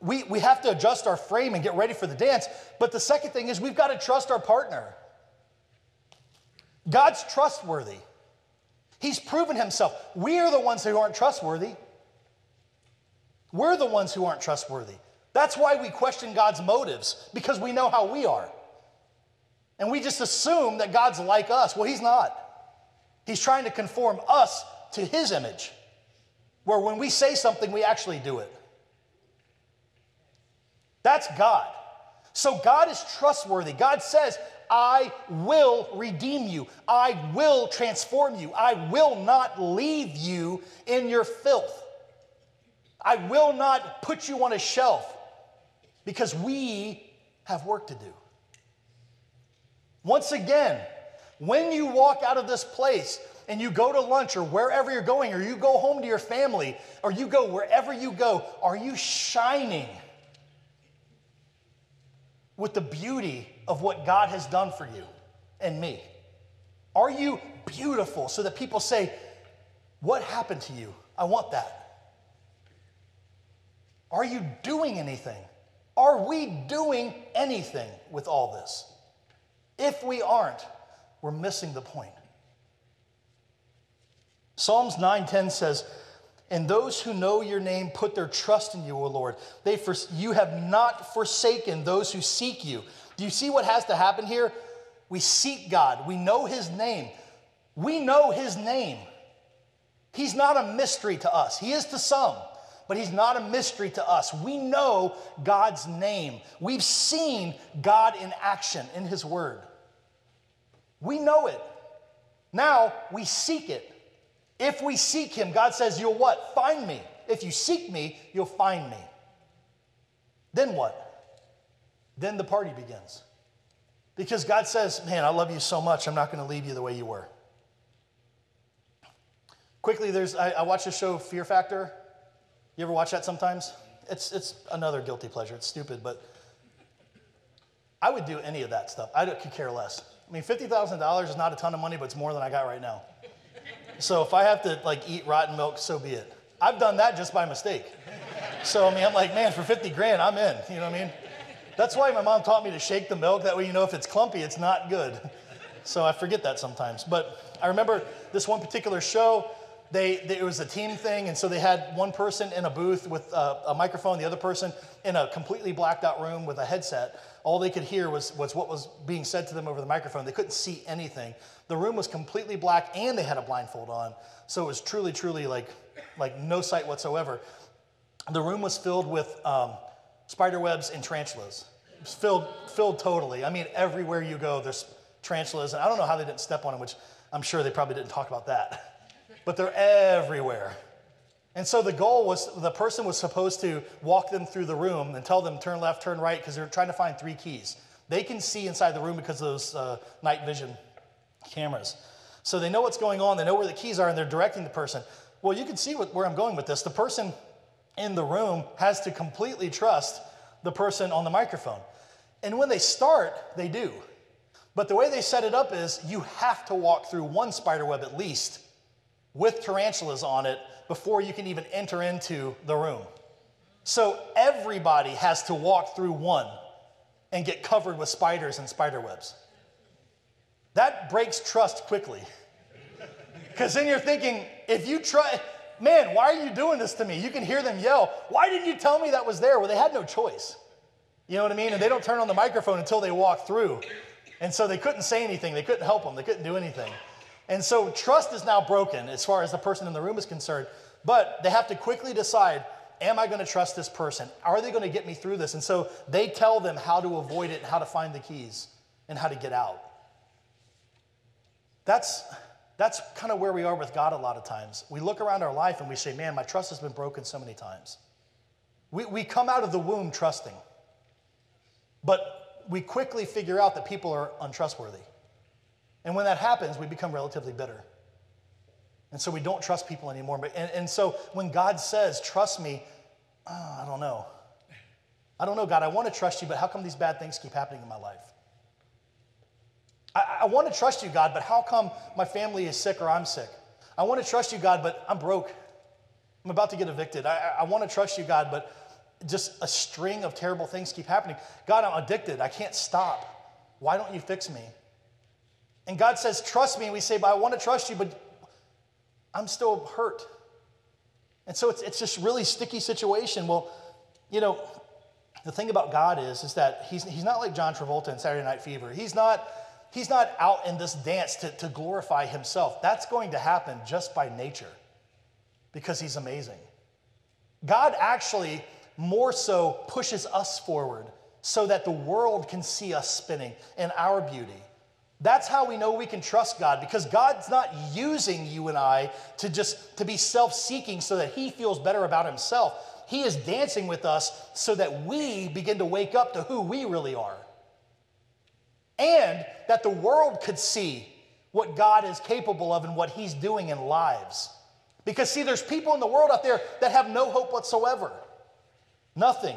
We, we have to adjust our frame and get ready for the dance. But the second thing is we've got to trust our partner. God's trustworthy. He's proven himself. We are the ones who aren't trustworthy. We're the ones who aren't trustworthy. That's why we question God's motives, because we know how we are. And we just assume that God's like us. Well, He's not. He's trying to conform us to His image, where when we say something, we actually do it. That's God. So God is trustworthy. God says, I will redeem you. I will transform you. I will not leave you in your filth. I will not put you on a shelf because we have work to do. Once again, when you walk out of this place and you go to lunch or wherever you're going, or you go home to your family, or you go wherever you go, are you shining with the beauty of what God has done for you and me? Are you beautiful so that people say, What happened to you? I want that. Are you doing anything? Are we doing anything with all this? If we aren't, we're missing the point. Psalms 9:10 says, "And those who know your name put their trust in you, O Lord. They for, you have not forsaken those who seek you." Do you see what has to happen here? We seek God. We know his name. We know his name. He's not a mystery to us. He is to some, but he's not a mystery to us. We know God's name. We've seen God in action in his word. We know it. Now we seek it. If we seek him, God says, You'll what? Find me. If you seek me, you'll find me. Then what? Then the party begins. Because God says, Man, I love you so much, I'm not going to leave you the way you were. Quickly, there's I, I watch the show Fear Factor. You ever watch that sometimes? It's, it's another guilty pleasure. It's stupid, but I would do any of that stuff. I could care less. I mean, $50,000 is not a ton of money, but it's more than I got right now. So if I have to like eat rotten milk, so be it. I've done that just by mistake. So I mean, I'm like, man, for 50 grand, I'm in. You know what I mean? That's why my mom taught me to shake the milk. That way, you know, if it's clumpy, it's not good. So I forget that sometimes. But I remember this one particular show. They, they, it was a team thing, and so they had one person in a booth with a, a microphone, the other person in a completely blacked out room with a headset. All they could hear was, was what was being said to them over the microphone. They couldn't see anything. The room was completely black, and they had a blindfold on. So it was truly, truly like, like no sight whatsoever. The room was filled with um, spider webs and tarantulas. It was filled, filled totally. I mean, everywhere you go, there's tarantulas. And I don't know how they didn't step on them, which I'm sure they probably didn't talk about that. But they're everywhere. And so the goal was the person was supposed to walk them through the room and tell them turn left, turn right, because they're trying to find three keys. They can see inside the room because of those uh, night vision cameras. So they know what's going on, they know where the keys are, and they're directing the person. Well, you can see what, where I'm going with this. The person in the room has to completely trust the person on the microphone. And when they start, they do. But the way they set it up is you have to walk through one spider web at least with tarantulas on it before you can even enter into the room. So everybody has to walk through one and get covered with spiders and spider webs. That breaks trust quickly. Because then you're thinking, if you try, man, why are you doing this to me? You can hear them yell, why didn't you tell me that was there? Well, they had no choice. You know what I mean? And they don't turn on the microphone until they walk through. And so they couldn't say anything, they couldn't help them, they couldn't do anything. And so trust is now broken as far as the person in the room is concerned. But they have to quickly decide am I going to trust this person? Are they going to get me through this? And so they tell them how to avoid it, how to find the keys, and how to get out. That's, that's kind of where we are with God a lot of times. We look around our life and we say, man, my trust has been broken so many times. We, we come out of the womb trusting, but we quickly figure out that people are untrustworthy. And when that happens, we become relatively bitter. And so we don't trust people anymore. But, and, and so when God says, trust me, oh, I don't know. I don't know, God, I want to trust you, but how come these bad things keep happening in my life? I, I want to trust you, God, but how come my family is sick or I'm sick? I want to trust you, God, but I'm broke. I'm about to get evicted. I, I want to trust you, God, but just a string of terrible things keep happening. God, I'm addicted. I can't stop. Why don't you fix me? And God says, Trust me. And we say, But I want to trust you, but I'm still hurt. And so it's, it's this really sticky situation. Well, you know, the thing about God is, is that he's, he's not like John Travolta in Saturday Night Fever. He's not, he's not out in this dance to, to glorify himself. That's going to happen just by nature because he's amazing. God actually more so pushes us forward so that the world can see us spinning in our beauty. That's how we know we can trust God because God's not using you and I to just to be self-seeking so that he feels better about himself. He is dancing with us so that we begin to wake up to who we really are. And that the world could see what God is capable of and what he's doing in lives. Because see there's people in the world out there that have no hope whatsoever. Nothing.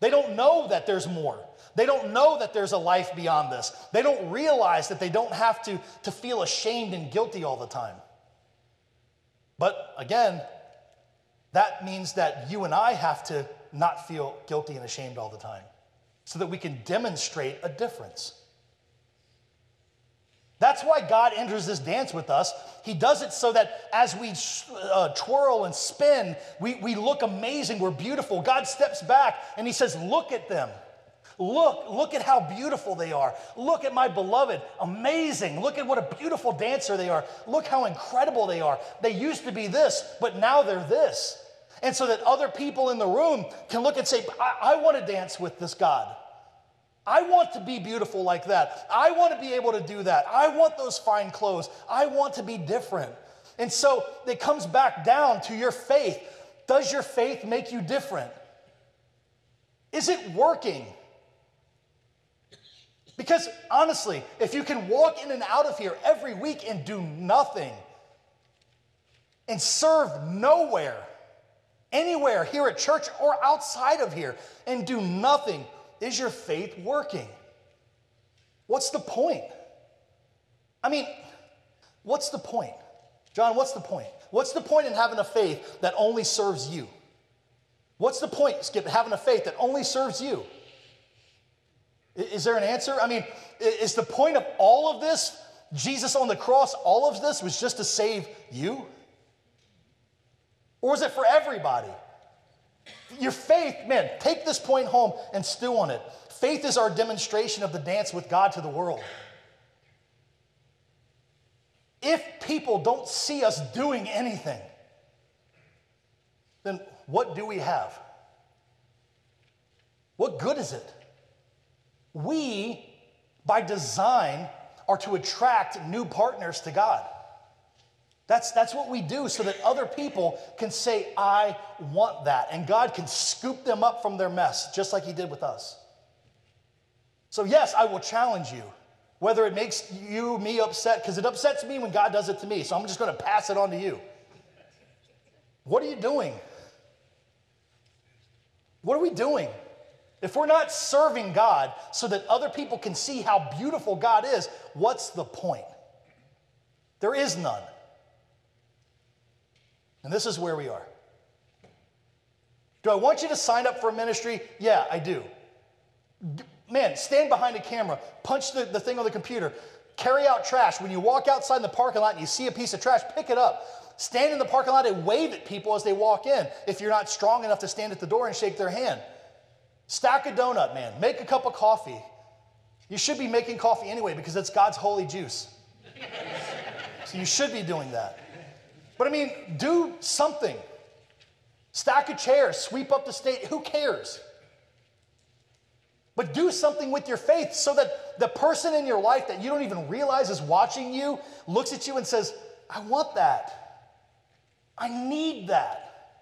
They don't know that there's more. They don't know that there's a life beyond this. They don't realize that they don't have to, to feel ashamed and guilty all the time. But again, that means that you and I have to not feel guilty and ashamed all the time so that we can demonstrate a difference. That's why God enters this dance with us. He does it so that as we uh, twirl and spin, we, we look amazing, we're beautiful. God steps back and He says, Look at them. Look, look at how beautiful they are. Look at my beloved. Amazing. Look at what a beautiful dancer they are. Look how incredible they are. They used to be this, but now they're this. And so that other people in the room can look and say, I, I want to dance with this God. I want to be beautiful like that. I want to be able to do that. I want those fine clothes. I want to be different. And so it comes back down to your faith. Does your faith make you different? Is it working? Because honestly, if you can walk in and out of here every week and do nothing and serve nowhere, anywhere here at church or outside of here, and do nothing, is your faith working? What's the point? I mean, what's the point? John, what's the point? What's the point in having a faith that only serves you? What's the point, Skip, having a faith that only serves you? Is there an answer? I mean, is the point of all of this, Jesus on the cross, all of this was just to save you? Or is it for everybody? Your faith, man, take this point home and stew on it. Faith is our demonstration of the dance with God to the world. If people don't see us doing anything, then what do we have? What good is it? We, by design, are to attract new partners to God. That's, that's what we do so that other people can say, I want that. And God can scoop them up from their mess, just like He did with us. So, yes, I will challenge you, whether it makes you, me upset, because it upsets me when God does it to me. So, I'm just going to pass it on to you. What are you doing? What are we doing? If we're not serving God so that other people can see how beautiful God is, what's the point? There is none. And this is where we are. Do I want you to sign up for a ministry? Yeah, I do. Man, stand behind a camera, punch the, the thing on the computer, carry out trash. When you walk outside in the parking lot and you see a piece of trash, pick it up. Stand in the parking lot and wave at people as they walk in if you're not strong enough to stand at the door and shake their hand. Stack a donut, man. Make a cup of coffee. You should be making coffee anyway because it's God's holy juice. so you should be doing that. But I mean, do something. Stack a chair, sweep up the state, who cares? But do something with your faith so that the person in your life that you don't even realize is watching you looks at you and says, I want that. I need that.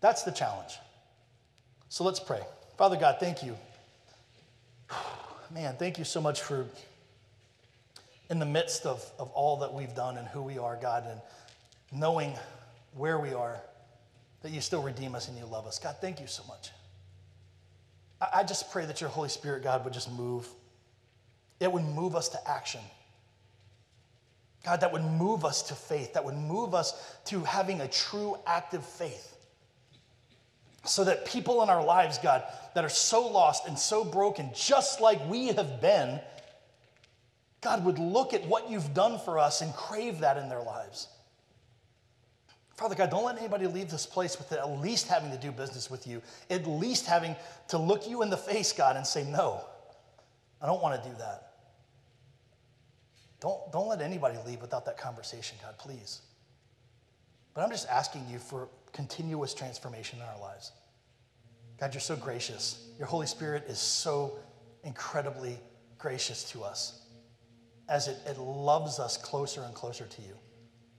That's the challenge. So let's pray. Father God, thank you. Man, thank you so much for in the midst of, of all that we've done and who we are, God, and knowing where we are, that you still redeem us and you love us. God, thank you so much. I, I just pray that your Holy Spirit, God, would just move. It would move us to action. God, that would move us to faith, that would move us to having a true active faith. So that people in our lives, God, that are so lost and so broken, just like we have been, God would look at what you've done for us and crave that in their lives. Father God, don't let anybody leave this place with at least having to do business with you, at least having to look you in the face, God, and say, No, I don't want to do that. Don't, don't let anybody leave without that conversation, God, please. But I'm just asking you for continuous transformation in our lives. God, you're so gracious. Your Holy Spirit is so incredibly gracious to us as it, it loves us closer and closer to you.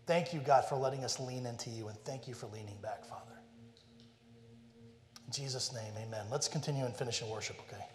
Thank you, God, for letting us lean into you, and thank you for leaning back, Father. In Jesus' name, amen. Let's continue and finish in worship, okay?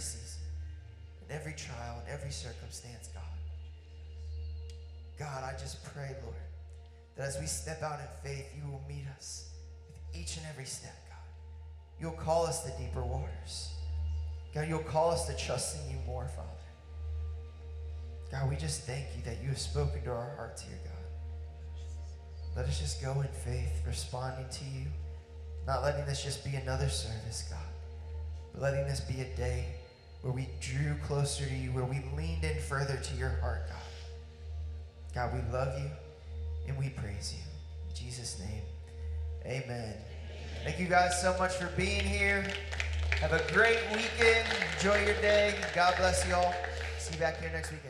Season, in every trial, in every circumstance, God. God, I just pray, Lord, that as we step out in faith, you will meet us with each and every step, God. You'll call us to deeper waters. God, you'll call us to trust in you more, Father. God, we just thank you that you have spoken to our hearts here, God. Let us just go in faith, responding to you, not letting this just be another service, God, but letting this be a day where we drew closer to you, where we leaned in further to your heart, God. God, we love you and we praise you. In Jesus' name, amen. Thank you guys so much for being here. Have a great weekend. Enjoy your day. God bless you all. See you back here next weekend.